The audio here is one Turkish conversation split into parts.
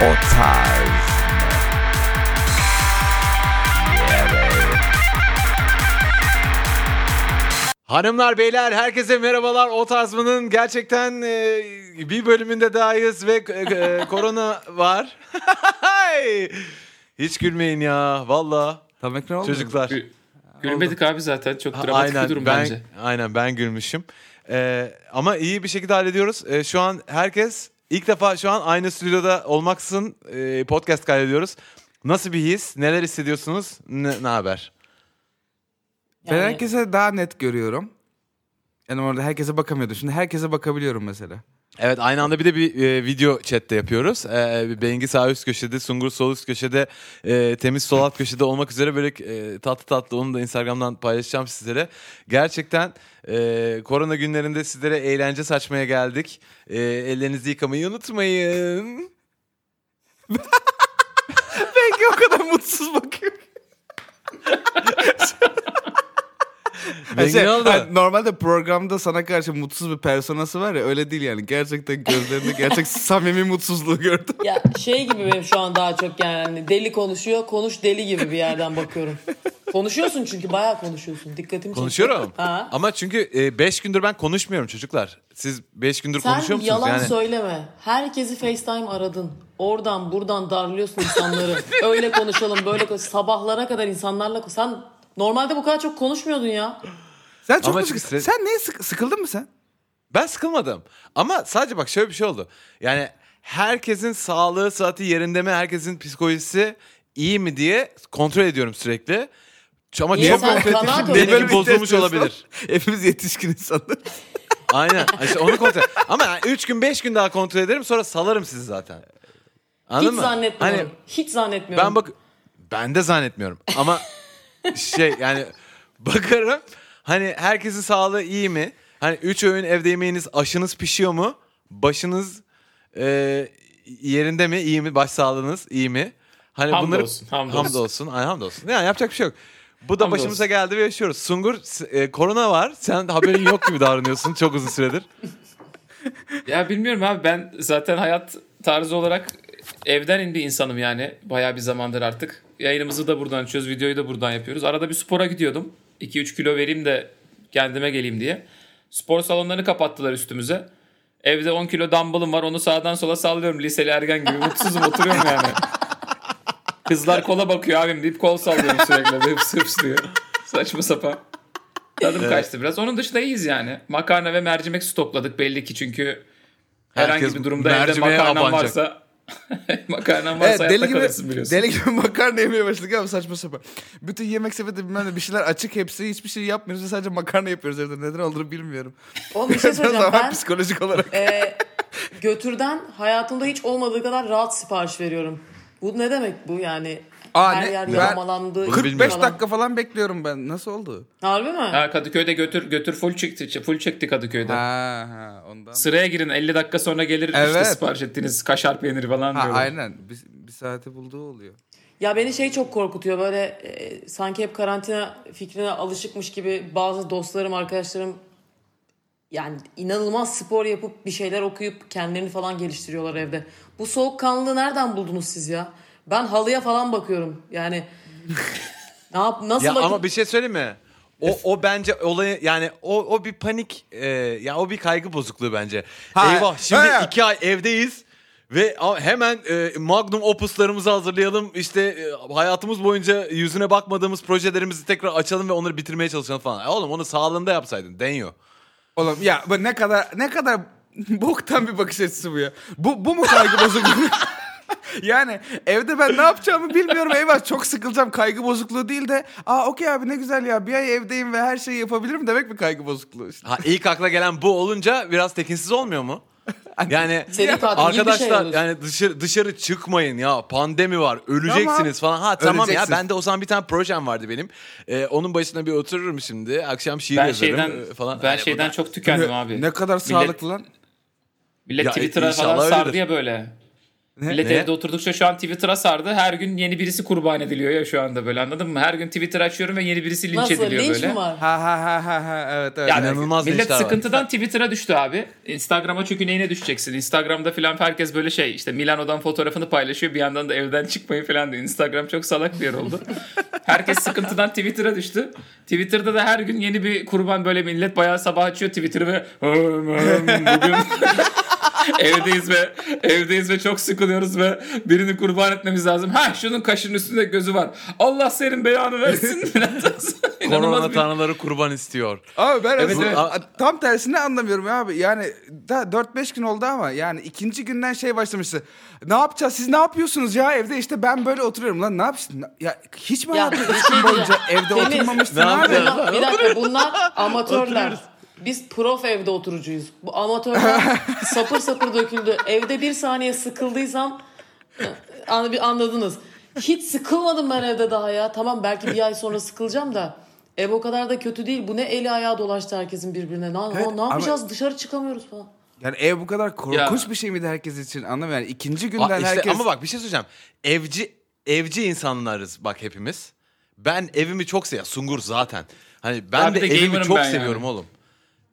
O tarz. Hanımlar beyler herkese merhabalar. O Tazma'nın gerçekten e, bir bölümünde dahayız ve e, e, korona var. Hiç gülmeyin ya valla Tam ekran oldu. çocuklar. Gü- Gülmedik abi zaten. Çok Ha, dramatik bir aynen durum ben bence. aynen ben gülmüşüm. E, ama iyi bir şekilde hallediyoruz. E, şu an herkes ilk defa şu an aynı stüdyoda olmaksın e, podcast kaydediyoruz. Nasıl bir his? Neler hissediyorsunuz? Ne, ne haber? Ben Yani- herkese daha net görüyorum. Yani orada herkese bakamıyordum. Şimdi herkese bakabiliyorum mesela. Evet aynı anda bir de bir e, video chatte yapıyoruz. E, Bengi sağ üst köşede, Sungur sol üst köşede, e, Temiz sol alt köşede olmak üzere böyle e, tatlı tatlı onu da Instagram'dan paylaşacağım sizlere. Gerçekten e, korona günlerinde sizlere eğlence saçmaya geldik. E, ellerinizi yıkamayı unutmayın. Belki o kadar mutsuz bakıyor. Bengi Şey, oldu? hani normalde programda sana karşı mutsuz bir personası var ya öyle değil yani. Gerçekten gözlerinde gerçek samimi mutsuzluğu gördüm. Ya şey gibi benim şu an daha çok yani hani deli konuşuyor, konuş deli gibi bir yerden bakıyorum. Konuşuyorsun çünkü bayağı konuşuyorsun. Dikkatimi çekiyor. Konuşuyorum. Ha. Ama çünkü 5 gündür ben konuşmuyorum çocuklar. Siz 5 gündür Sen konuşuyor musunuz? yalan yani? söyleme. Herkesi FaceTime aradın. Oradan buradan darlıyorsun insanları. Öyle konuşalım, böyle konuş. Sabahlara kadar insanlarla sen normalde bu kadar çok konuşmuyordun ya. Sen çok Ama mu stres- Sen neye sık- sıkıldın mı sen? Ben sıkılmadım. Ama sadece bak şöyle bir şey oldu. Yani herkesin sağlığı, saati yerinde mi? Herkesin psikolojisi iyi mi diye kontrol ediyorum sürekli. Ç- Ama Niye çok sen kontrol kanaat ettiğim öyle bir bozulmuş olabilir. Hepimiz yetişkin insanlar. Aynen. İşte onu kontrol Ama yani 3 gün 5 gün daha kontrol ederim sonra salarım sizi zaten. Anladın Hiç mı? zannetmiyorum. Hani Hiç zannetmiyorum. ben bak ben de zannetmiyorum ama şey yani bakarım hani herkesin sağlığı iyi mi? Hani üç öğün evde yemeğiniz aşınız pişiyor mu? Başınız e, yerinde mi? İyi mi? Baş sağlığınız iyi mi? Hani bunları Hamdolsun, hamdolsun. hamdolsun. Ay, hamdolsun. Yani yapacak bir şey yok. Bu da Hamdolsun. başımıza geldi ve yaşıyoruz. Sungur e, korona var. Sen haberin yok gibi davranıyorsun çok uzun süredir. Ya bilmiyorum abi ben zaten hayat tarzı olarak evden bir insanım yani. Bayağı bir zamandır artık. Yayınımızı da buradan açıyoruz, videoyu da buradan yapıyoruz. Arada bir spora gidiyordum. 2-3 kilo vereyim de kendime geleyim diye. Spor salonlarını kapattılar üstümüze. Evde 10 kilo dumbbellım var onu sağdan sola sallıyorum liseli ergen gibi. Mutsuzum oturuyorum yani. Kızlar kola bakıyor abim deyip kol sallıyorum sürekli. Hıps hıps diyor. Saçma sapan. Tadım kaçtı biraz. Onun dışında iyiyiz yani. Makarna ve mercimek stokladık belli ki çünkü herhangi Herkes bir durumda evde abanacak. varsa makarnan varsa Evet, deli gibi, kalırsın biliyorsun. deli gibi makarna yemeye başladık ama saçma sapan. Bütün yemek sepeti bilmem ne bir şeyler açık hepsi. Hiçbir şey yapmıyoruz. ve Sadece makarna yapıyoruz evde. Neden olduğunu bilmiyorum. Oğlum bir şey söyleyeceğim. zaman Ben psikolojik olarak. e, götürden hayatımda hiç olmadığı kadar rahat sipariş veriyorum. Bu ne demek bu yani? Aa, Her ne? yer Ben- yağmalandı. Bunu 45 bilmiyorum. dakika falan bekliyorum ben. Nasıl oldu? Harbi mi? Ha, Kadıköy'de götür götür full çekti full çekti Kadıköy'de. Ha ha ondan. Sıraya girin 50 dakika sonra gelir işte Evet. sipariş ettiğiniz kaşar peyniri falan Ha diyorlar. aynen. Bir, bir saate bulduğu oluyor. Ya beni şey çok korkutuyor böyle e, sanki hep karantina fikrine alışıkmış gibi bazı dostlarım, arkadaşlarım yani inanılmaz spor yapıp bir şeyler okuyup kendilerini falan geliştiriyorlar evde. Bu soğukkanlılığı nereden buldunuz siz ya? Ben halıya falan bakıyorum. Yani ne yap nasıl Ya vakit- ama bir şey söyleyeyim mi? O, o bence olayı yani o, o bir panik e, ya o bir kaygı bozukluğu bence. Ha, Eyvah şimdi ha. iki ay evdeyiz ve hemen e, magnum opuslarımızı hazırlayalım işte e, hayatımız boyunca yüzüne bakmadığımız projelerimizi tekrar açalım ve onları bitirmeye çalışalım falan. E oğlum onu sağlığında yapsaydın deniyor. Oğlum ya bu ne kadar ne kadar boktan bir bakış açısı bu ya. Bu bu mu kaygı bozukluğu? yani evde ben ne yapacağımı bilmiyorum eyvah çok sıkılacağım kaygı bozukluğu değil de aa okey abi ne güzel ya bir ay evdeyim ve her şeyi yapabilirim demek mi kaygı bozukluğu işte. Ha, ilk akla gelen bu olunca biraz tekinsiz olmuyor mu? Yani gibi bir şey arkadaşlar olur. yani dışarı dışarı çıkmayın ya pandemi var öleceksiniz falan. Ha tamam ya Öleceksiniz. ben de o zaman bir tane projem vardı benim. Ee, onun başına bir otururum şimdi. Akşam şiir Ben yazarım şeyden e, falan. ben Yani şeyden bunlar- çok tükendim abi. ne kadar Millet- sağlıklı lan. Millet Ya, Twitter'a falan sardı ya böyle. Millet Ne? evde oturdukça şu an Twitter'a sardı. Her gün yeni birisi kurban ediliyor ya şu anda böyle anladın mı? Her gün Twitter açıyorum ve yeni birisi linç Nasıl? ediliyor Linç böyle. mi var? Ha ha ha ha ha evet evet. Yani İnanılmaz millet linçler var. sıkıntıdan Twitter'a düştü abi. Instagram'a çünkü neyine düşeceksin? Instagram'da falan herkes böyle şey işte Milano'dan fotoğrafını paylaşıyor. Bir yandan da evden çıkmayın falan diyor. Instagram çok salak bir yer oldu. Herkes sıkıntıdan Twitter'a düştü. Twitter'da da her gün yeni bir kurban böyle millet bayağı sabah açıyor Twitter'ı ve bugün evdeyiz ve evdeyiz ve çok sıkılıyoruz ve birini kurban etmemiz lazım. Ha şunun kaşının üstünde gözü var. Allah senin beyanı versin. Korona bir- tanrıları kurban istiyor. Abi ben Evet, evet. tam tersini anlamıyorum abi. Yani daha 4-5 gün oldu ama yani ikinci günden şey başlamıştı. Ne yapacağız? Siz ne yapıyorsunuz ya evde? işte ben böyle oturuyorum lan. Ne yapıyorsun? Ya hiç mi gün şey boyunca evde Ne abi? bir dakika bunlar amatörler. Biz prof evde oturucuyuz. Bu amatörler sapır sapır döküldü. Evde bir saniye sıkıldıysam an- bir anladınız. Hiç sıkılmadım ben evde daha ya. Tamam belki bir ay sonra sıkılacağım da. Ev o kadar da kötü değil. Bu ne eli ayağı dolaştı herkesin birbirine. Ne, Evet, ne yapacağız? Dışarı çıkamıyoruz falan. Yani ev bu kadar korkunç Ya. bir şey miydi herkes için anlamıyorum. Yani ikinci Aa, günden işte herkes... Ama bak bir şey söyleyeceğim. Evci evci insanlarız bak hepimiz. Ben evimi çok seviyorum. Sungur zaten. Hani ben bir de, de evimi çok ben seviyorum yani. oğlum.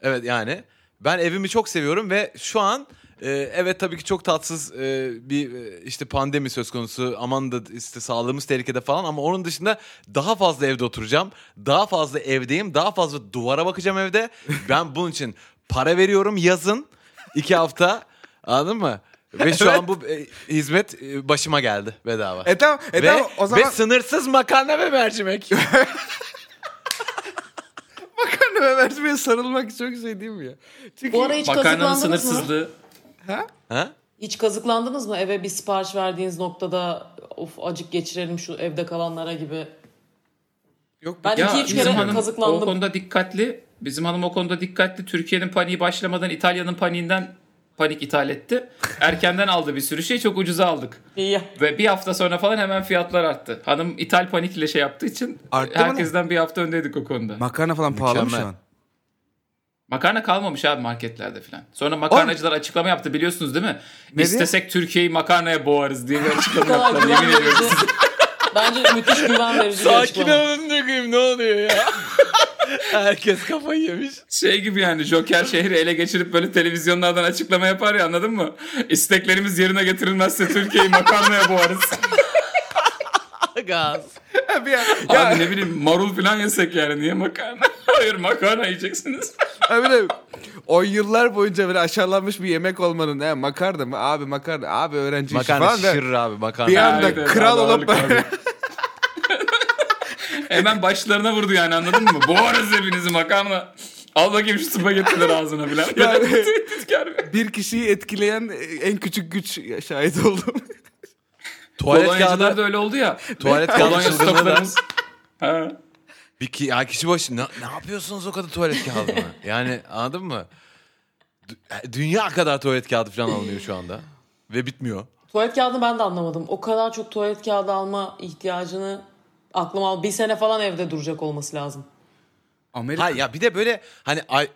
Evet yani ben evimi çok seviyorum ve şu an e, evet tabii ki çok tatsız e, bir e, işte pandemi söz konusu. Aman da işte sağlığımız tehlikede falan ama onun dışında daha fazla evde oturacağım. Daha fazla evdeyim. Daha fazla duvara bakacağım evde. Ben bunun için para veriyorum yazın. iki hafta. Anladın mı? Ve şu an bu e, hizmet e, başıma geldi bedava. E tamam, e ve, tamam o zaman ve sınırsız makarna ve mercimek. makarna ve mercimeğe sarılmak çok şey değil mi ya? Çünkü Bu ara hiç Makarnanın kazıklandınız mı? sınırsızlığı. ha? Hiç kazıklandınız mı? Eve bir sipariş verdiğiniz noktada of acık geçirelim şu evde kalanlara gibi. yok Ben Ya iki üç kere hanım o kazıklandım. konuda dikkatli. Bizim hanım o konuda dikkatli. Türkiye'nin paniği başlamadan İtalya'nın paniğinden panik ithal etti. Erkenden aldı bir sürü şey çok ucuza aldık. İyi. Ve bir hafta sonra falan hemen fiyatlar arttı. Hanım ithal panikle şey yaptığı için Arttı mı herkesten bir hafta öndeydik o konuda. makarna falan pahalı mı şu an? Makarna kalmamış abi marketlerde falan. Sonra makarnacılar açıklama yaptı biliyorsunuz değil mi? Ne diye? İstesek Türkiye'yi makarnaya boğarız diye bir açıklama yaptılar. Yemin ediyorum. Bence müthiş güven verici bir açıklama. olun dökeyim ne oluyor ya? Herkes kafayı yemiş. Şey gibi yani Joker şehri ele geçirip böyle televizyonlardan açıklama yapar ya anladın mı? İsteklerimiz yerine getirilmezse Türkiye'yi makarnaya boğarız. Gaz. bir ya, Abi ne bileyim marul falan yesek yani niye makarna? Hayır makarna yiyeceksiniz. Abi de o yıllar boyunca böyle aşağılanmış bir yemek olmanın he, makarna mı? Abi makarna. Abi öğrenci işi Makarna falan. da şişirir abi makarna. Bir anda Evet, evet, kral abi, olup ağırlık abi. Hemen başlarına vurdu yani anladın mı? Boğarız hepinizi makarna. Al bakayım şu spagettileri ağzına falan. Yani- Tehditkar bir- kişiyi etkileyen en küçük güç şahit oldum. tuvalet kağıdı. da öyle oldu ya. Tuvalet kağıdı stoklarımız. Ha. Bir ki, ya kişi başı ne, ne yapıyorsunuz o kadar tuvalet kağıdını? yani anladın mı? Dü- Dünya kadar tuvalet kağıdı falan alınıyor şu anda. Ve bitmiyor. Tuvalet kağıdını ben de anlamadım. O kadar çok tuvalet kağıdı alma ihtiyacını aklıma al. Bir sene falan evde duracak olması lazım. Amerika. Ha ya bir de böyle hani ay,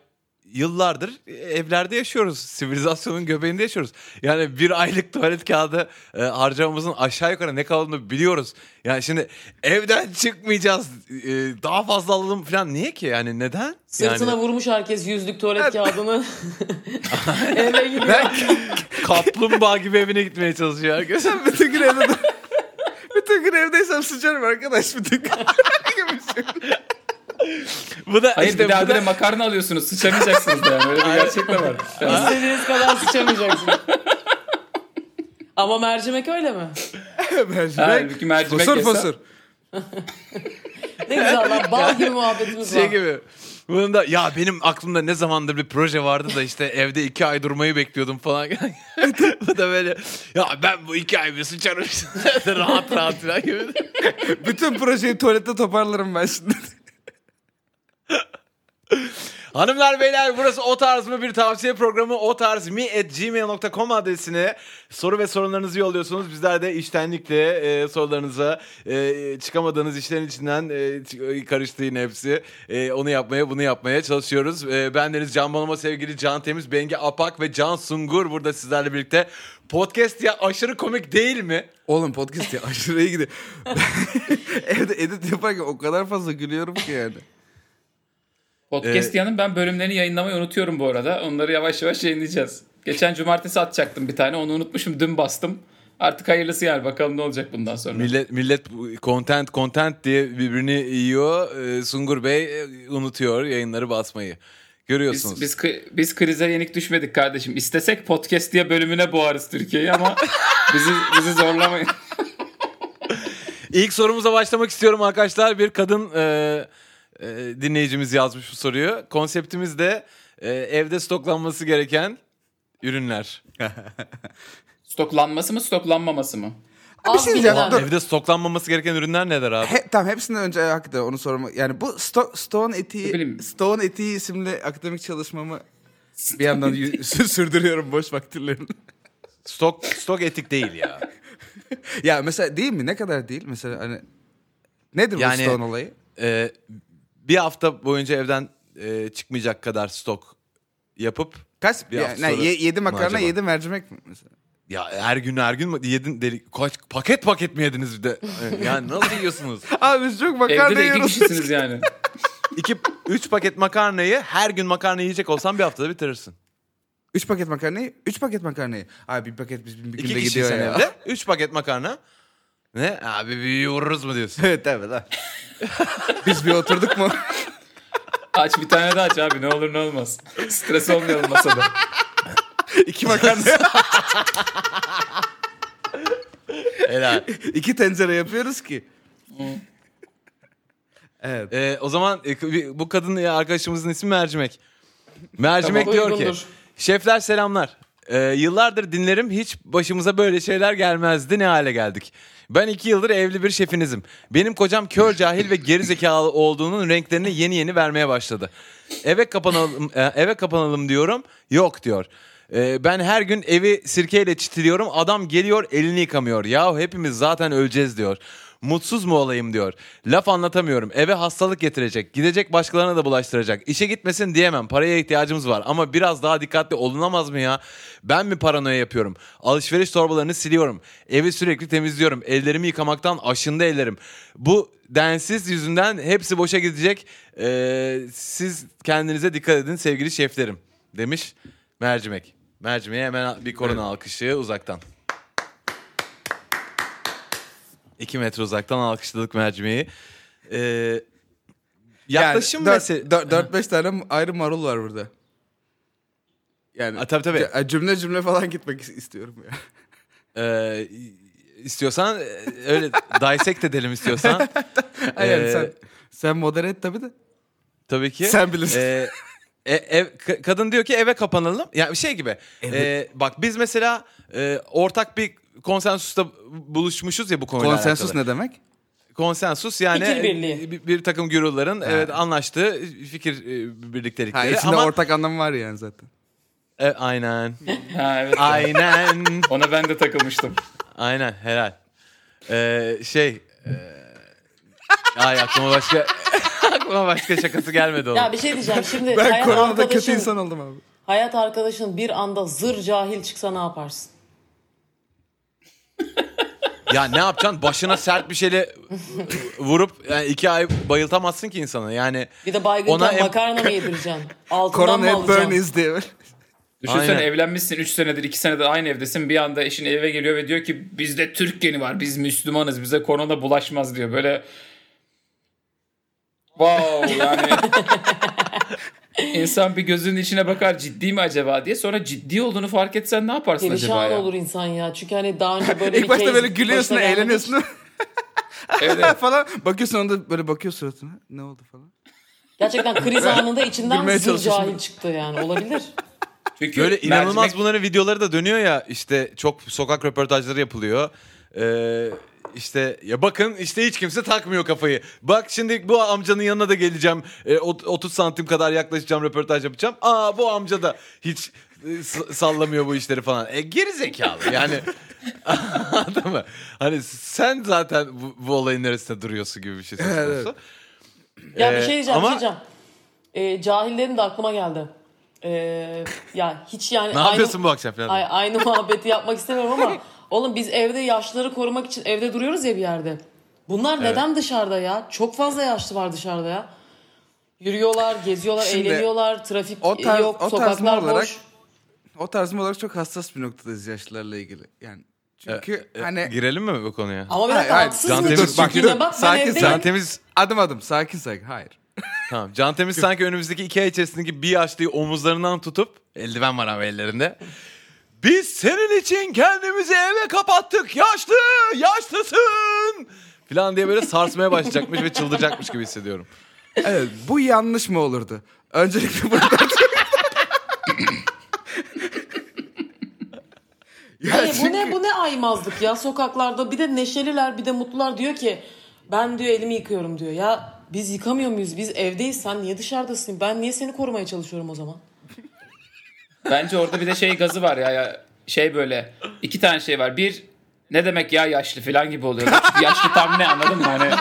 yıllardır evlerde yaşıyoruz. Sivilizasyonun göbeğinde yaşıyoruz. Yani bir aylık tuvalet kağıdı e, harcamamızın aşağı yukarı ne kaldığını biliyoruz. Yani şimdi evden çıkmayacağız. e, daha fazla alalım falan. Niye ki? Yani neden? Sırtına yani, vurmuş herkes yüzlük tuvalet kağıdını. Eve gidiyor. kaplumbağa gibi evine gitmeye çalışıyor herkes. bütün gün evde bütün gün evdeysem sıçarım arkadaş bütün gün. bu da Hayır işte bir daha da, de makarna alıyorsunuz. Sıçamayacaksınız da yani. Öyle bir gerçek de var. İstediğiniz kadar sıçamayacaksın. Ama mercimek öyle mi? halbuki mercimek Fosur yesen- fosur. Ne güzel lan. Bal gibi muhabbetimiz şey var. gibi. Bunun da ya benim aklımda ne zamandır bir proje vardı da işte evde iki ay durmayı bekliyordum falan. bu da böyle ya ben bu iki ay bir sıçarım rahat rahat falan gibi. Bütün projeyi tuvalette toparlarım ben şimdi. Hanımlar beyler burası O Tarz mı bir tavsiye programı o tarz mi at gmail.com adresine soru ve sorunlarınızı yolluyorsunuz. Bizler de iştenlikle e, sorularınıza e, çıkamadığınız işlerin içinden e, ç- karıştı hepsi. E, onu yapmaya bunu yapmaya çalışıyoruz. E, ben Deniz Can Bonomo sevgili Can Temiz, Bengi Apak ve Can Sungur burada sizlerle birlikte. Podcast ya aşırı komik değil mi? Oğlum podcast ya aşırı iyi gidiyor. Evde edit yaparken o kadar fazla gülüyorum ki yani. Podcast yanın ben bölümlerini yayınlamayı unutuyorum bu arada. Onları yavaş yavaş yayınlayacağız. Geçen cumartesi atacaktım bir tane. Onu unutmuşum. Dün bastım. Artık hayırlısı yani. Bakalım ne olacak bundan sonra. Millet millet content content diye birbirini yiyor. Ee, Sungur Bey e, unutuyor yayınları basmayı. Görüyorsunuz. Biz, biz, biz krize yenik düşmedik kardeşim. İstesek podcast diye bölümüne boğarız Türkiye'yi ama bizi, bizi zorlamayın. İlk sorumuza başlamak istiyorum arkadaşlar. Bir kadın e, e, dinleyicimiz yazmış bu soruyu. Konseptimiz de e, evde stoklanması gereken ürünler. Stoklanması mı stoklanmaması mı? Bir şey diyeceğim, dur. Evde stoklanmaması gereken ürünler neler abi? He, tamam hepsinden önce hakikaten onu sormak. Yani bu Sto- Stone Ne Etiği. Stone Etiği isimli akademik çalışmamı bir yandan sürdürüyorum boş vakitlerimde. Stok stok etik değil ya. ya mesela değil mi? Ne kadar değil? Mesela hani nedir Yani- bu Stone olayı? E, bir hafta boyunca evden e, çıkmayacak kadar stok yapıp Kaç? bir Ya, hafta ne, sonra ye- yedi makarna, yedi mercimek mi mesela? ya her gün her gün mü yedin deli kaç paket paket mi yediniz bir de? Yani nasıl yiyorsunuz? Abi biz çok makarna Evde de iki yiyoruz. kişisiniz yani. İki, üç paket makarnayı her gün makarna yiyecek olsan bir haftada bitirirsin. Üç paket makarnayı, üç paket makarnayı. Abi bir paket biz bir İki günde kişi gidiyor sen ya. evde. Üç paket makarna. Ne? Abi bir vururuz mu diyorsun? evet evet. ha. biz bir oturduk mu? Aç bir tane daha aç abi ne olur ne olmaz. Stres olmayalım masada. İki makarna. Helal. İki tencere yapıyoruz ki. evet. Ee, o zaman e, bu kadın arkadaşımızın ismi Mercimek. Mercimek Tamam, diyor ki şefler selamlar. Ee, yıllardır dinlerim hiç başımıza böyle şeyler gelmezdi ne hale geldik. Ben iki yıldır evli bir şefinizim. Benim kocam kör cahil ve geri zekalı olduğunun renklerini yeni yeni vermeye başladı. Eve kapanalım, e, eve kapanalım diyorum. Yok diyor. Ee, ben her gün evi sirkeyle çitiliyorum. Adam geliyor elini yıkamıyor. Ya hepimiz zaten öleceğiz diyor. Mutsuz mu olayım diyor. Laf anlatamıyorum. Eve hastalık getirecek. Gidecek başkalarına da bulaştıracak. İşe gitmesin diyemem. Paraya ihtiyacımız var. Ama biraz daha dikkatli olunamaz mı ya? Ben mi paranoya yapıyorum? Alışveriş torbalarını siliyorum. Evi sürekli temizliyorum. Ellerimi yıkamaktan aşındı ellerim. Bu densiz yüzünden hepsi boşa gidecek. Ee, siz kendinize dikkat edin sevgili şeflerim. Demiş mercimek. Mercimeğe hemen bir korona alkışı uzaktan. 2 metre uzaktan alkışladık mercimeği. Ee, yaklaşım yani, meselesi... 4-5 tane ayrı marul var burada. Yani Ha, tabii, tabii. c- cümle cümle falan gitmek is- istiyorum ya. Ee, istiyorsan e, öyle dissect edelim istiyorsan. Hayır Ee, sen sen modere et tabii de. Tabii ki. Sen bilirsin. Ee, e- ev, ka- kadın diyor ki eve kapanalım. Yani şey gibi. e, bak biz mesela e, ortak bir konsensusta buluşmuşuz ya bu konuyla Konsensus alakalı. ne demek? Konsensus yani Fikir birliği. bir, bir takım gürüllerin evet anlaştığı fikir e, birliktelikleri. Ha, içinde Ama ortak anlamı var yani zaten. E, aynen. Ha evet. aynen. Ona ben de takılmıştım. Aynen helal. Ee, şey e, ay aklıma başka aklıma başka şakası gelmedi onun. Ya bir şey diyeceğim şimdi Ben hayat koronada kötü arkadaşın, insan oldum abi. hayat arkadaşın bir anda zır cahil çıksa ne yaparsın? Ya ne yapacaksın? Başına sert bir şeyle vurup yani iki ay bayıltamazsın ki insanı. Yani Bir de baygınken Ona em- makarna mı yedireceksin? Altından Corona mı hep alacaksın? burnies diye. Düşünsene Aynen. evlenmişsin 3 senedir 2 senedir aynı evdesin. Bir anda eşin eve geliyor ve diyor ki bizde Türk geni var. Biz Müslümanız. Bize korona bulaşmaz diyor. Böyle Wow yani insan bir gözünün içine bakar ciddi mi acaba diye. Sonra ciddi olduğunu fark etsen ne yaparsın acaba Perişan ya? olur insan ya. Çünkü hani daha önce böyle bir İlk başta case böyle gülüyorsun, başına eğleniyorsun Evet, evet. falan. Bakıyorsun onda böyle bakıyor suratına. Ne oldu falan. Gerçekten kriz anında içinden çalışıyorsun. cahil çıktı yani. Olabilir. Çünkü böyle inanılmaz mercimek- bunların videoları da dönüyor ya işte çok sokak röportajları yapılıyor. Ee, işte ya bakın işte hiç kimse takmıyor kafayı. Bak şimdi bu amcanın yanına da geleceğim. E, ot- 30 santim kadar yaklaşacağım röportaj yapacağım. Aa bu amca da hiç e, sallamıyor bu işleri falan. E geri zekalı yani. Anladın mı? Hani sen zaten bu, bu olayın neresinde duruyorsun gibi bir şey söz Evet. konusu. Ya bir Ee, şey diyeceğim, ama- bir şey diyeceğim. Ee, cahillerin de aklıma geldi. Ee, ya hiç yani Ne aynı, yapıyorsun bu akşam falan? Ay, aynı muhabbeti yapmak istemiyorum ama oğlum biz evde yaşlıları korumak için evde duruyoruz ya bir yerde. Bunlar neden dışarıda ya? Çok fazla yaşlı var dışarıda ya. Yürüyorlar, geziyorlar, Şimdi eğleniyorlar, trafik o tarz- yok, o sokaklar olarak- boş. O tarzım olarak çok hassas bir noktadayız yaşlılarla ilgili. Yani çünkü E, hani girelim mi bu konuya? Ama bir Hayır, dakika hayır. haksız Can? Temiz- bak, dur, bak ben sakin. Can Temiz adım adım sakin sakin hayır. Tamam. Can Temiz sanki önümüzdeki iki ay içerisindeki bir yaşlıyı omuzlarından tutup eldiven var ama ellerinde. Biz senin için kendimizi eve kapattık yaşlı yaşlısın falan diye böyle sarsmaya başlayacakmış ve çıldıracakmış gibi hissediyorum. Evet bu yanlış mı olurdu? Öncelikle burada Ya Hayır, bu çünkü- ne bu ne aymazlık ya sokaklarda bir de neşeliler bir de mutlular diyor ki ben diyor elimi yıkıyorum diyor. Ya biz yıkamıyor muyuz? Biz evdeyiz. Sen niye dışarıdasın? Ben niye seni korumaya çalışıyorum o zaman? Bence orada bir de şey gazı var ya, ya şey böyle iki tane şey var. Bir ne demek ya yaşlı falan gibi oluyor. Çünkü yaşlı tam ne anladın mı? Hani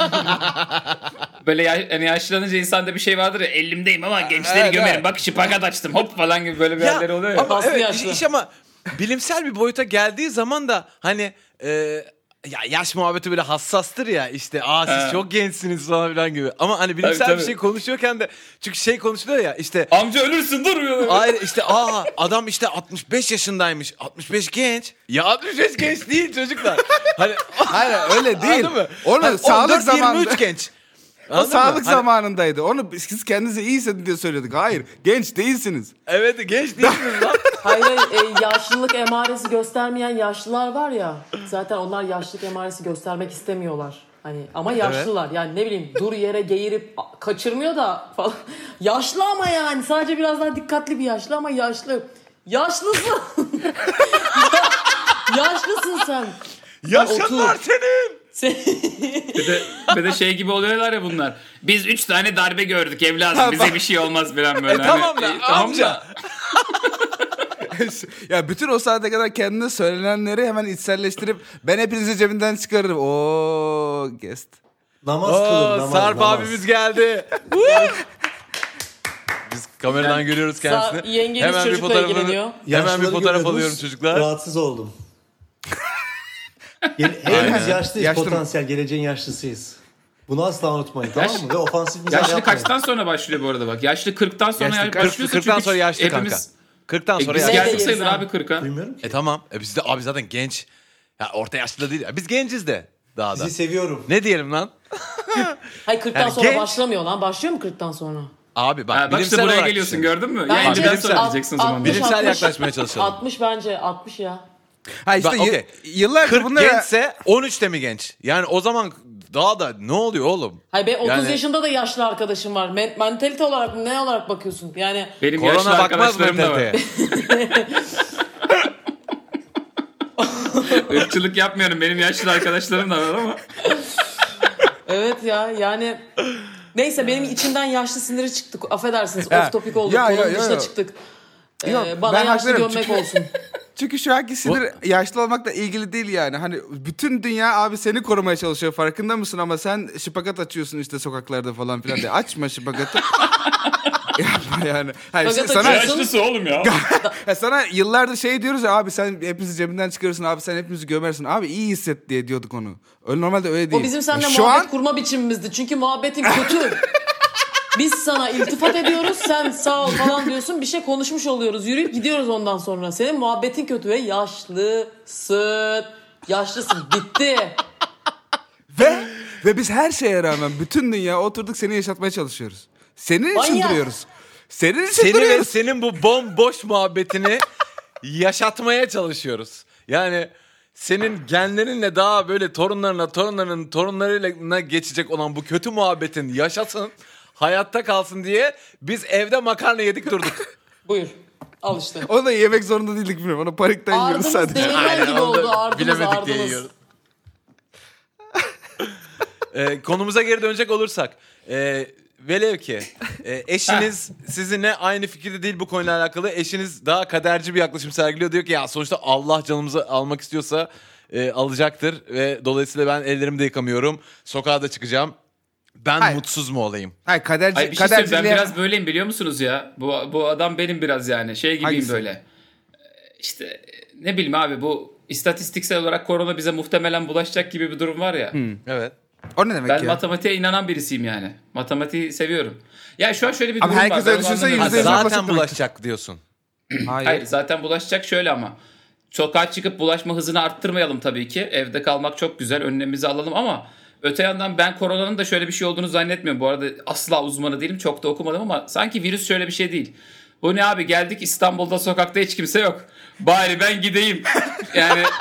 böyle ya, hani yaşlanınca insanda bir şey vardır ya elimdeyim ama gençleri Evet, gömerim. evet. Bak şipakat açtım hop falan gibi böyle bir yerleri oluyor ya. Ama Aslı evet, yaşlı. iş ama bilimsel bir boyuta geldiği zaman da hani e, ya yaş muhabbeti böyle hassastır ya işte aa siz He. çok gençsiniz falan filan gibi. Ama hani bilimsel Tabii, bir tabii. şey konuşuyorken de çünkü şey konuşuluyor ya işte Amca ölürsün dur. Hayır işte aa adam işte 65 yaşındaymış. 65 genç. Ya 65 genç değil çocuklar. Hani Hayır öyle değil. Anladın mı? Onu Hani sağlık 14, zamanında 23 genç. O sağlık Hani- zamanındaydı. Onu biz- siz kendinize iyi hissedin diye söyledik. Hayır genç değilsiniz. Evet genç değilsiniz lan. Hayır e, yaşlılık emaresi göstermeyen yaşlılar var ya. Zaten onlar yaşlılık emaresi göstermek istemiyorlar. Hani ama yaşlılar yani ne bileyim dur yere geğirip kaçırmıyor da falan. Yaşlı ama yani sadece biraz daha dikkatli bir yaşlı ama yaşlı. Yaşlısın. Yaşlısın sen. Yaşanlar senin. Bir de, bir de şey gibi oluyorlar ya bunlar. Biz üç tane darbe gördük evladım bize bir şey olmaz falan böyle. E, tamam Hani, da, e, tamam amca. da. ya bütün o saate kadar kendine söylenenleri hemen içselleştirip ben hepinizi cebinden çıkarırım. Oo guest. Namaz kılın Oo, namaz. Sarp namaz. abimiz geldi. Biz kameradan görüyoruz kendisini. Sa- yengeniz çocukla ilgileniyor. Hemen bir fotoğraf alıyorum çocuklar. Rahatsız oldum. Hepimiz yaşlıyız. Yaşlı- Potansiyel geleceğin yaşlısıyız. Bunu asla unutmayın tamam mı? Ve ofansif mizah Yaşlı yapmayın. kaçtan sonra başlıyor bu arada bak. Yaşlı 40'tan sonra Yaşlı, yani 40, başlıyorsa 40'tan çünkü sonra yaşlı hepimiz, kanka. 40'tan E, sonra biz yaşlı. Geldik sayılır abi 40'a. Bilmiyorum. E tamam. E biz de abi zaten genç. Ya orta yaşlı da değil. Ya Biz genciz de daha da. Sizi seviyorum. Ne diyelim lan? Hayır 40'tan Yani sonra genç- başlamıyor lan. Başlıyor mu 40'tan sonra? Abi bak, Ha, bak bilimsel işte buraya geliyorsun düşün. gördün mü? Bence Yayından bilimsel- o zaman. Bilimsel 60. yaklaşmaya çalışalım. 60 bence 60 ya. Ha işte Bak, yı- okey. yıllarca 40 bunlara... gençse 13 de mi genç? Yani o zaman daha da ne oluyor oğlum? Hayır ben 30 Yani- yaşında da yaşlı arkadaşım var. Men- mentalite olarak ne olarak bakıyorsun? Yani Benim yaşlı Korona bakmaz da var. mentaliteye? Irkçılık yapmıyorum. Benim yaşlı arkadaşlarım da var ama. evet ya yani neyse benim içimden yaşlı siniri çıktık. Affedersiniz Ya, off topic olduk. ya, ya, ya, dışına ya. çıktık. Ee, Yok, bana yaşlı gömmek Çünkü- olsun. Çünkü şu anki sinir yaşlı olmakla ilgili değil yani. Hani bütün dünya abi seni korumaya çalışıyor farkında mısın ama sen şıpakat açıyorsun işte sokaklarda falan filan diye. Açma şıpakatı. Yapma yani. Hayır, Şıpakat sana. Yaşlısı oğlum ya. ya sana yıllardır şey diyoruz ya abi sen hepimizi cebinden çıkarırsın abi sen hepimizi gömersin. Abi iyi hisset diye diyorduk onu. Öyle normalde öyle değil. O bizim seninle Şu muhabbet an kurma biçimimizdi. Çünkü muhabbetin kötü. Biz sana iltifat ediyoruz, sen sağ ol falan diyorsun. Bir şey konuşmuş oluyoruz. Yürüyüp gidiyoruz ondan sonra. Senin muhabbetin kötü ve yaşlısın. Yaşlısın. Bitti. ve ve biz her şeye rağmen bütün dünya oturduk seni yaşatmaya çalışıyoruz. Senin için Manyak. duruyoruz. Senin için Seni ve duruyoruz. senin bu bomboş muhabbetini yaşatmaya çalışıyoruz. Yani senin genlerinle daha böyle torunlarına, torunlarının torunlarıyla geçecek olan bu kötü muhabbetin yaşasın, hayatta kalsın diye biz evde makarna yedik durduk. Buyur. Al işte. Onu da yemek zorunda değildik bilmiyorum. Onu panikten yiyoruz Ardımız sadece. değirmen gibi onu da oldu. Ardımız bilemedik diye yiyoruz. Ee, konumuza geri dönecek olursak. E, velev ki e, eşiniz sizinle aynı fikirde değil bu konuyla alakalı. Eşiniz daha kaderci bir yaklaşım sergiliyor. Diyor ki ya sonuçta Allah canımızı almak istiyorsa e, alacaktır. Ve dolayısıyla ben ellerimi de yıkamıyorum. Sokağa da çıkacağım. Ben Hayır. mutsuz mu olayım? Hayır kaderci, Ay bir şey söyleyeyim ben kaderciliğe- biraz böyleyim biliyor musunuz ya? Bu, bu adam benim biraz yani şey gibiyim Hangisi? böyle. İşte ne bileyim abi bu istatistiksel olarak korona bize muhtemelen bulaşacak gibi bir durum var ya. Evet. O ne demek Ben ya? matematiğe inanan birisiyim yani. Matematiği seviyorum. Ya şu an şöyle bir Abi durum herkes var. ben öyle düşünse anlamıyorum. yüzde yüz Zaten basit demek. bulaşacak diyorsun. Hayır. Hayır zaten bulaşacak şöyle ama. Sokağa çıkıp bulaşma hızını arttırmayalım tabii ki. Evde kalmak çok güzel. Önlemimizi alalım ama öte yandan ben koronanın da şöyle bir şey olduğunu zannetmiyorum. Bu arada asla uzmanı değilim. Çok da okumadım ama sanki virüs şöyle bir şey değil. Bu ne abi geldik İstanbul'da sokakta hiç kimse yok. Bari ben gideyim. yani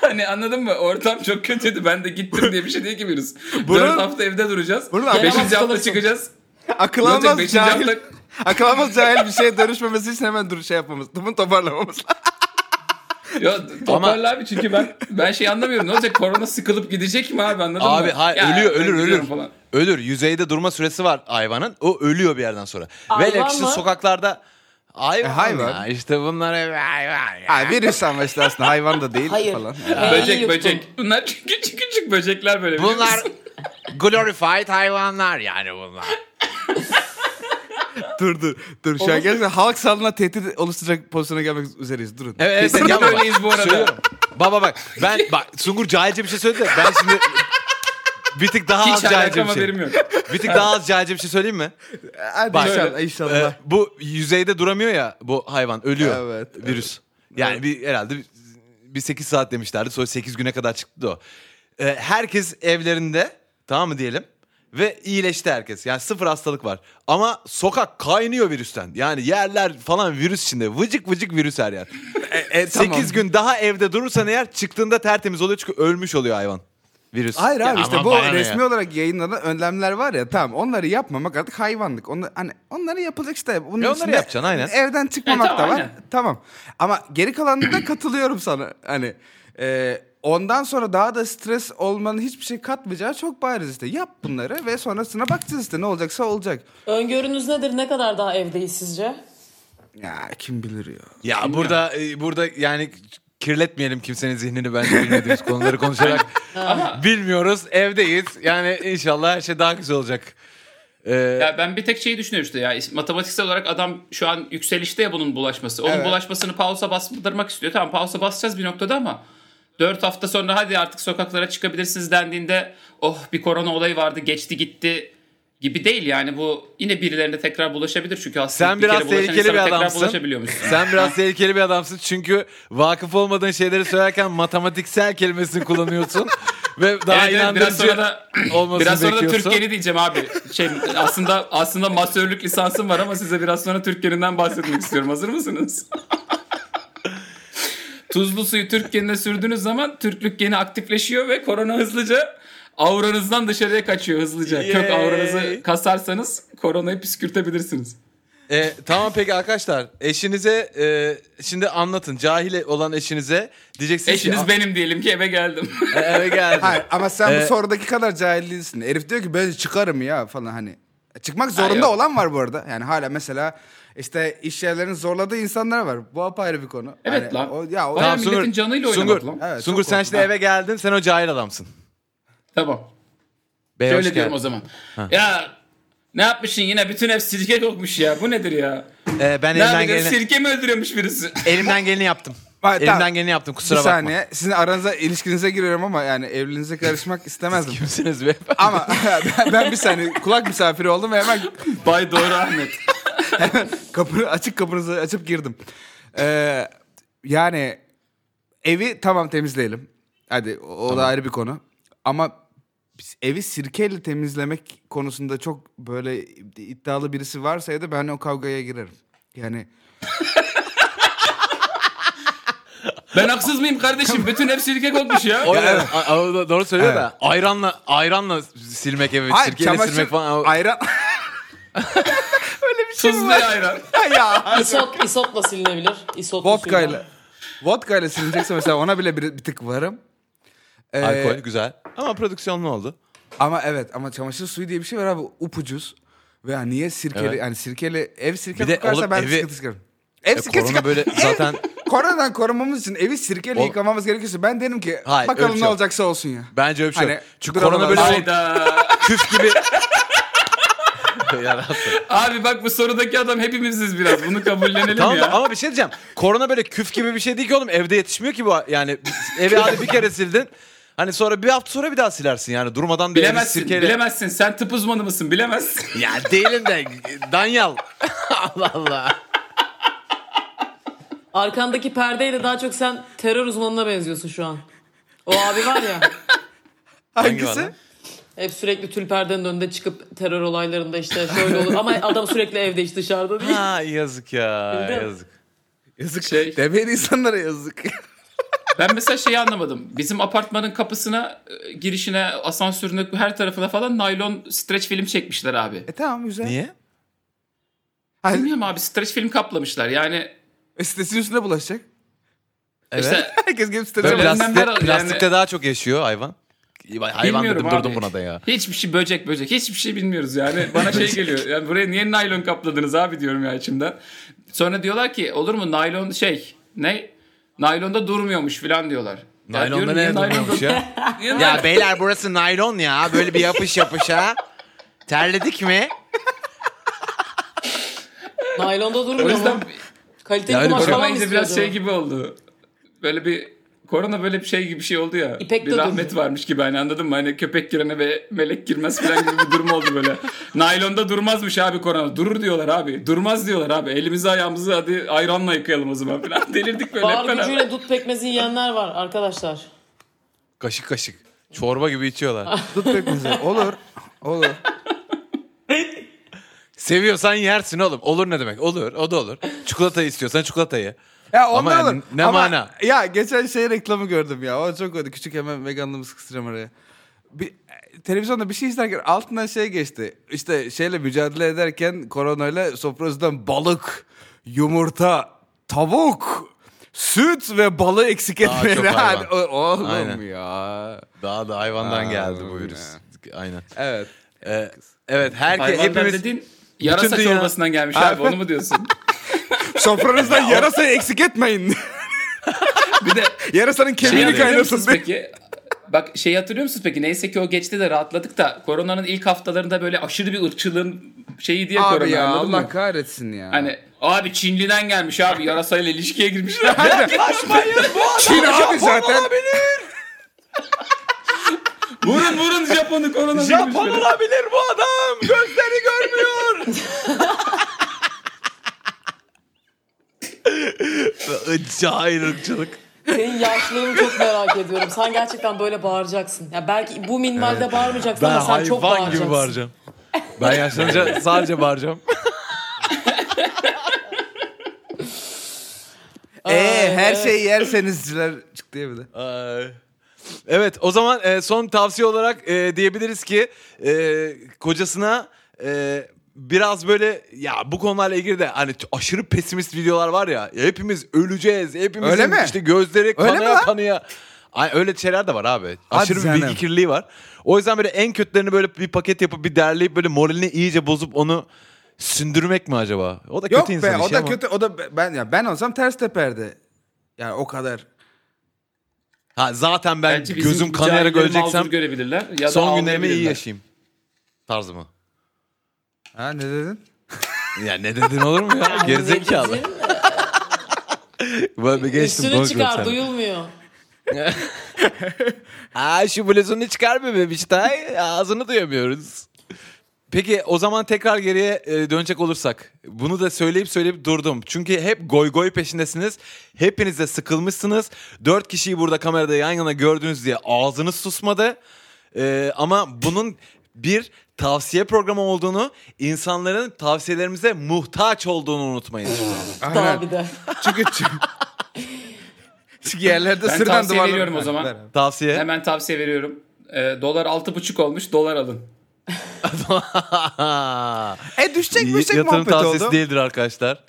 Hani anladın mı? Ortam çok kötüydü. Ben de gittim diye bir şey değil ki virüs. Bunun- Dört hafta evde duracağız. Bunun Beşinci Gelemez hafta kalırsın. çıkacağız. Akıl almaz cahil. hafta Akıl almaz cahil bir şeye dönüşmemesi için hemen dur şey yapmamız. Bunu toparlamamız. Ya toparla abi çünkü ben ben şey anlamıyorum. Ne olacak korona sıkılıp gidecek mi abi anladın mı? Abi hayır Ya, ölüyor ölür ölür. Falan. Ölür. Yüzeyde durma süresi var hayvanın. O ölüyor bir yerden sonra. Hayvan siz mı? sokaklarda hayvan, E, hayvan. ya işte bunlar hep hayvan ya. Ha, virüs ama işte aslında hayvan da değil Hayır. falan. Hey, Böcek yuttum. böcek. Bunlar küçük küçük böcekler böyle. Bunlar glorified hayvanlar yani bunlar. dur dur. Dur şu an gerçekten halk sağlığına tehdit oluşturacak pozisyona gelmek üzereyiz. Durun. Evet, evet Kesinlikle yapma öyleyiz bu arada. Baba bak ben bak Sungur cahilce bir şey söyledi de ben şimdi bir tık daha az Hiç cahilce alakam bir şey. yok. Bir tık daha az cahilce bir şey söyleyeyim mi? Hadi Bak. inşallah. Ee, inşallah. bu yüzeyde duramıyor ya bu hayvan ölüyor Evet, virüs. Yani bir herhalde bir- bir 8 saat demişlerdi sonra 8 güne kadar çıktı o. Ee, herkes evlerinde tamam mı diyelim ve iyileşti herkes. Yani sıfır hastalık var. Ama sokak kaynıyor virüsten. Yani yerler falan virüs içinde. Vıcık vıcık virüs her yer. E, 8 gün daha evde durursan eğer çıktığında tertemiz oluyor çünkü ölmüş oluyor hayvan. Virüs. Hayır abi Ya işte aman bu bana ne resmi ya? olarak yayınlanan önlemler var ya tamam onları yapmamak artık hayvanlık. Onlar, hani onları yapılacak işte. Bunun Ya onları içinde yapacaksın, aynen. Evden çıkmamak E, tamam, da var. aynen. Tamam. Ama geri kalanında katılıyorum sana. Hani e, ondan sonra daha da stres olmanın hiçbir şey katmayacağı çok bariz işte. Yap bunları ve sonrasına bakacağız işte ne olacaksa olacak. Öngörünüz nedir? Ne kadar daha evdeyiz sizce? Ya kim bilir ya. Ya burada e, burada yani kirletmeyelim kimsenin zihnini bence bilmediğimiz konuları konuşarak. Bilmiyoruz. Evdeyiz. Yani inşallah her şey daha güzel olacak. Ee, Ya ben bir tek şeyi düşünüyorum işte ya matematiksel olarak adam şu an yükselişte ya bunun bulaşması. Onun Evet. bulaşmasını pausa bastırmak istiyor. Tamam pausa basacağız bir noktada ama 4 hafta sonra hadi artık sokaklara çıkabilirsiniz dendiğinde oh bir korona olayı vardı geçti gitti gibi değil yani bu yine birilerine tekrar bulaşabilir çünkü aslında sen bir biraz tehlikeli bir adamsın. Sen biraz tehlikeli bir adamsın çünkü vakıf olmadığın şeyleri söylerken matematiksel kelimesini kullanıyorsun ve daha Evet, evet, biraz inandırıcı sonra da olmasını biraz sonra da bekliyorsun. Türkiye'li diyeceğim abi. Şey aslında aslında masörlük lisansım var ama size biraz sonra Türkiye'den bahsetmek istiyorum. Hazır mısınız? Tuzlu suyu Türk genine sürdüğünüz zaman Türklük geni aktifleşiyor ve korona hızlıca auranızdan dışarıya kaçıyor hızlıca. Kök Yay. auranızı kasarsanız koronayı püskürtebilirsiniz. Ee, tamam peki arkadaşlar eşinize e, şimdi anlatın cahil olan eşinize diyeceksiniz Eşiniz ki benim diyelim ki eve geldim. "Ah, eve geldim. Hayır ama sen Ee, bu sorudaki kadar cahil değilsin. Herif diyor ki ben çıkarım ya falan hani. Çıkmak zorunda yok. olan var bu arada. Yani hala mesela işte iş yerlerinin zorladığı insanlar var. Bu apayrı bir konu. Evet Yani lan. O, ya o, Bayağı Tamam, milletin canıyla Sungur, lan. Evet, Sungur sen şimdi eve geldin sen o cahil adamsın. Tamam. Bey, Şöyle diyorum geldin. o zaman. Ya ne yapmışsın yine bütün ev sirke kokmuş ya. Bu nedir ya? Ee, ben Ne elimden geleni, Sirke mi öldürüyormuş birisi? elimden geleni yaptım. Hayır, elimden tamam. geleni yaptım bir kusura bakma. saniye. Sizin aranıza ilişkinize giriyorum ama yani evliliğinize karışmak istemezdim. Kimsiniz be? ama ben, ben bir saniye kulak misafiri oldum ve hemen Bay Doğru Ahmet. kapı açık kapınızı açıp girdim. Ee, yani evi tamam temizleyelim. Hadi o, o da ayrı bir konu. Ama biz evi sirkeyle temizlemek konusunda çok böyle iddialı birisi varsa ya da ben o kavgaya girerim. Yani Ben haksız mıyım kardeşim? Bütün ev sirke kokmuş ya. O, evet. a- a- doğru söylüyor Evet. da ayranla ayranla silmek evi, hayır sirkeyle çamaşır silmek falan. O- ayran Tuzlu ayran. ya İsot, isotla silinebilir. İsotlu vodka suyla. ile vodka ile silinecekse mesela ona bile bir, bir tık varım. Ee, Alkol güzel. Ama prodüksiyon ne oldu? Ama evet ama çamaşır suyu diye bir şey var abi upucuz. Ve yani niye sirkeli Evet. yani sirkeli ev sirke Bir de kokarsa oğlum ben evi- sıkıntı çıkarım. Ev E, sirke korona çıkar. böyle Ev- zaten Koronadan korunmamız için evi sirkeyle Ol- yıkamamız gerekiyorsa ben derim ki Hayır, öyle bakalım bir ne şey yok. olacaksa olsun ya. bence öyle bir şey Hani yok. Çünkü korona böyle Hayda. küf gibi. Abi bak bu sorudaki adam hepimiziz biraz. Bunu kabullenelim Tamam ya. ama bir şey diyeceğim. Korona böyle küf gibi bir şey değil ki oğlum. Evde yetişmiyor ki bu. Yani evi hadi bir kere sildin. Hani sonra bir hafta sonra bir daha silersin yani. Durmadan bir Bilemezsin, sirkeyle. bilemezsin. Sen tıp uzmanı mısın? Bilemezsin. Ya değilim de Danyal. Allah Allah. Arkandaki perdeyle daha çok sen terör uzmanına benziyorsun şu an. O abi var ya. Hangi Hangisi? lan? Hep sürekli tül perdenin önünde çıkıp terör olaylarında işte şöyle olur. Ama adam sürekli evde hiç dışarıda değil. Ha yazık ya. Bildin. Yazık. Yazık. Şey- Demeyin insanlara yazık. Ben mesela şeyi anlamadım. Bizim apartmanın kapısına, e, girişine, asansörüne, her tarafına falan naylon streç film çekmişler abi. e tamam güzel. Niye? Hayır, Bilmiyorum abi streç film kaplamışlar. Yani e, sitesin üstüne bulaşacak. Evet. işte Herkes gelip Böyle bulaşacak. plastikte, yani- plastikte daha çok yaşıyor hayvan. Hayvan Bilmiyorum dedim durdum buna da ya. hiçbir şey böcek böcek hiçbir şey bilmiyoruz yani. Bana şey geliyor. Yani buraya niye naylon kapladınız abi diyorum ya içimden. Sonra diyorlar ki olur mu naylon şey ne? Naylonda durmuyormuş falan diyorlar. Naylonda diyorum, ne durmuyormuş ya? Ya beyler burası naylon ya. Böyle bir yapış yapış ha. Terledik mi? Naylonda O durmuyor yüzden mu? Kaliteli Yani kumaş böyle- falan biraz istiyordu? şey gibi oldu. Böyle bir korona böyle bir şey gibi bir şey oldu ya. İpek bir rahmet durdu. varmış gibi hani anladın mı? Hani köpek girene ve melek girmez falan gibi bir durum oldu böyle. Naylonda durmazmış abi korona. Durur diyorlar abi. Durmaz diyorlar abi. Elimizi ayağımızı hadi ayranla yıkayalım o zaman falan. Delirdik böyle. Bağır gücüyle dut pekmezi yiyenler var arkadaşlar. Kaşık kaşık. Çorba gibi içiyorlar. Tut pekmezi. Olur. Olur. Seviyorsan yersin oğlum. Olur ne demek? Olur. O da olur. Çikolatayı istiyorsan çikolatayı. Ya Ama ondan yani olur. ne Ama mana? Ya geçen şey reklamı gördüm ya. O çok öyle. Küçük hemen veganlığımı sıkıştıracağım oraya. Bir, televizyonda bir şey izlerken altından şey geçti. İşte şeyle mücadele ederken koronayla sofrasından balık, yumurta, tavuk, süt ve balı eksik Daha etmeyin. çok hayvan. Hadi, o- Oğlum Aynen. ya. Daha da hayvandan Aa, geldi bu virüs. Aynen. Evet. Ee, evet herkes Hayvanlar hepimiz dediğin yarasa dünya- çorbasından gelmiş abi onu mu diyorsun? Sofranızdan yarasayı eksik etmeyin. Bir de Yarasanın şey kemiğini musunuz kaynatın. peki? Bak şey hatırlıyor musunuz peki? Neyse ki o geçti de rahatladık da koronanın ilk haftalarında böyle aşırı bir ırkçılığın şeyi diye Abi korona ya anladın Allah mı? kahretsin ya. Hani abi Çinli'den gelmiş abi yarasayla ilişkiye girmişler. Çin abi zaten. vurun vurun Japon'u korona böyle. olabilir bu adam. Gözleri görmüyor. Cahil ırkçılık. Senin yaşlılığını çok merak ediyorum. Sen gerçekten böyle bağıracaksın. Ya belki bu minvalde bağırmayacaksın Ben ama sen çok hayvan bağıracaksın. gibi bağıracağım. Ben yaşlanınca sadece bağıracağım. Ee, her evet. şeyi yersenizciler çıktı ya bir de. Ay. Evet o zaman e, son tavsiye olarak e, diyebiliriz ki e, kocasına e, biraz böyle ya bu konularla ilgili de hani aşırı pesimist videolar var ya, ya hepimiz öleceğiz hepimizin Öyle mi? işte gözleri Öyle mi kanaya lan? kanaya. Ay, öyle şeyler de var abi. Aşırı bir canım. bilgi kirliliği var. O yüzden böyle en kötülerini böyle bir paket yapıp bir derleyip böyle moralini iyice bozup onu sündürmek mi acaba? O da kötü Yok insan be o işi da ama. kötü o da be- ben ya ben olsam ters teperdi. Yani o kadar. Ha, zaten ben Bence bizim gözüm kanayarak cahilleri öleceksem görebilirler. Ya da son günlerimi iyi ağlayabilirler. yaşayayım. Tarzı mı? Ha ne dedin? Ya ne dedin olur mu ya? Gerizekalı. Böyle geçtim Üstünü çıkar seninle. duyulmuyor. Aa şu bluzunu çıkar be bebiştay. Ağzını duyamıyoruz. Peki o zaman tekrar geriye e, dönecek olursak. Bunu da söyleyip söyleyip durdum. Çünkü hep goy goy peşindesiniz. Hepiniz de sıkılmışsınız. Dört kişiyi burada kamerada yan yana gördünüz diye ağzınız susmadı. E, ama bunun bir tavsiye programı olduğunu, insanların tavsiyelerimize muhtaç olduğunu unutmayın. Daha bir de. Çünkü çünkü yerlerde Ben sırdan tavsiye duvarlar- veriyorum o zaman. ver abi. Tavsiye. Hemen tavsiye veriyorum. Ee, dolar altı buçuk olmuş dolar alın. E düşecek düşecek Yatırım muhabbeti tavsiyesi oldu. değildir arkadaşlar.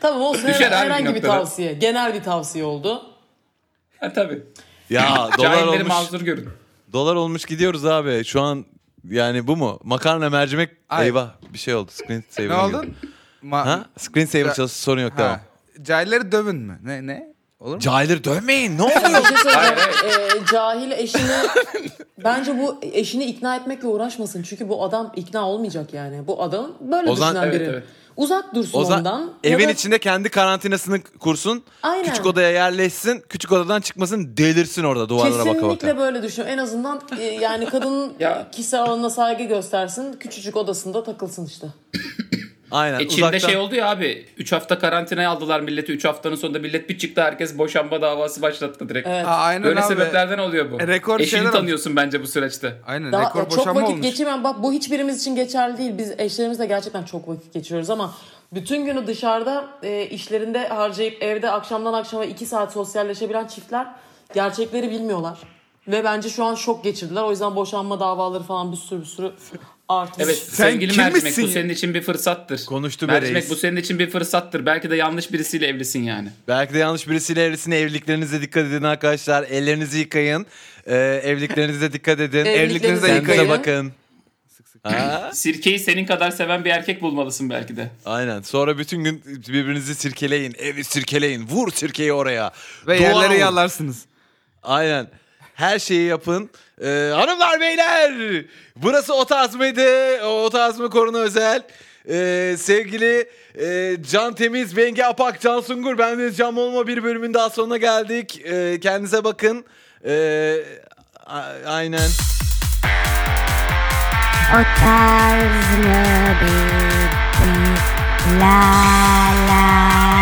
Tamam olsun Düşer abi bir herhangi bir noktada. tavsiye. Genel bir tavsiye oldu. Ha tabii. Ya dolar Cahilleri olmuş. mazur görün. Dolar olmuş gidiyoruz abi. Şu an yani bu mu? Makarna mercimek. Ay. Eyvah bir şey oldu. Screen saver. Ne oldu? Ma- Ha? Screen saver çalıştı sorun yok devam. Ha. Cahilleri dövün mü? Ne ne? Olur mu? Cahilleri dövmeyin ne olur. Bir şey söyleyeceğim. Ee, cahil eşini bence bu eşini ikna etmekle uğraşmasın. Çünkü bu adam ikna olmayacak yani. Bu adam böyle Ozan- düşünen Evet, biri. evet. Uzak dursun O ondan. evin da- içinde kendi karantinasını kursun. Aynen. Küçük odaya yerleşsin. Küçük odadan çıkmasın delirsin orada duvarlara baka Kesinlikle baka. böyle düşün. En azından e, yani kadının Ya. kişisel alanına saygı göstersin. Küçücük odasında takılsın işte. Aynen E, Çin'de uzaktan. şey oldu ya abi. 3 hafta karantinaya aldılar milleti. 3 haftanın sonunda millet bir çıktı. Herkes boşanma davası başlattı direkt. Evet. Ha, aynen Böyle abi. sebeplerden oluyor bu. E, rekor Eşini şeyler tanıyorsun bence bu süreçte. Aynen Daha rekor çok boşanma vakit olmuş. geçirmem. Bak bu hiçbirimiz için geçerli değil. Biz eşlerimizle gerçekten çok vakit geçiriyoruz ama bütün günü dışarıda e, işlerinde harcayıp evde akşamdan akşama iki saat sosyalleşebilen çiftler gerçekleri bilmiyorlar. Ve bence şu an şok geçirdiler. O yüzden boşanma davaları falan bir sürü bir sürü artmış. Evet Sen sevgili kim Mercimek misin bu senin için bir fırsattır. Konuştu be Mercimek reis. bu senin için bir fırsattır. Belki de yanlış birisiyle evlisin yani. Belki de yanlış birisiyle evlisin. Evliliklerinize dikkat edin arkadaşlar. Ellerinizi yıkayın. Ee, evliliklerinize dikkat edin. Evliliklerinize Kendinize yıkayın. bakın. Ha? Sirkeyi senin kadar seven bir erkek bulmalısın belki de. Aynen. Sonra bütün gün birbirinizi sirkeleyin. Evi sirkeleyin. Vur sirkeyi oraya. Ve Duvara yerleri vur. yalarsınız. Aynen. Her şeyi yapın. Ee, hanımlar beyler. Burası o tarz mıydı? O, tarz mı korona özel? Ee, sevgili e, Can Temiz, Bengi Apak, Can Sungur, ben de Can Olma bir bölümün daha sonuna geldik. Ee, kendinize bakın. Ee, aynen. O tarz mı bir la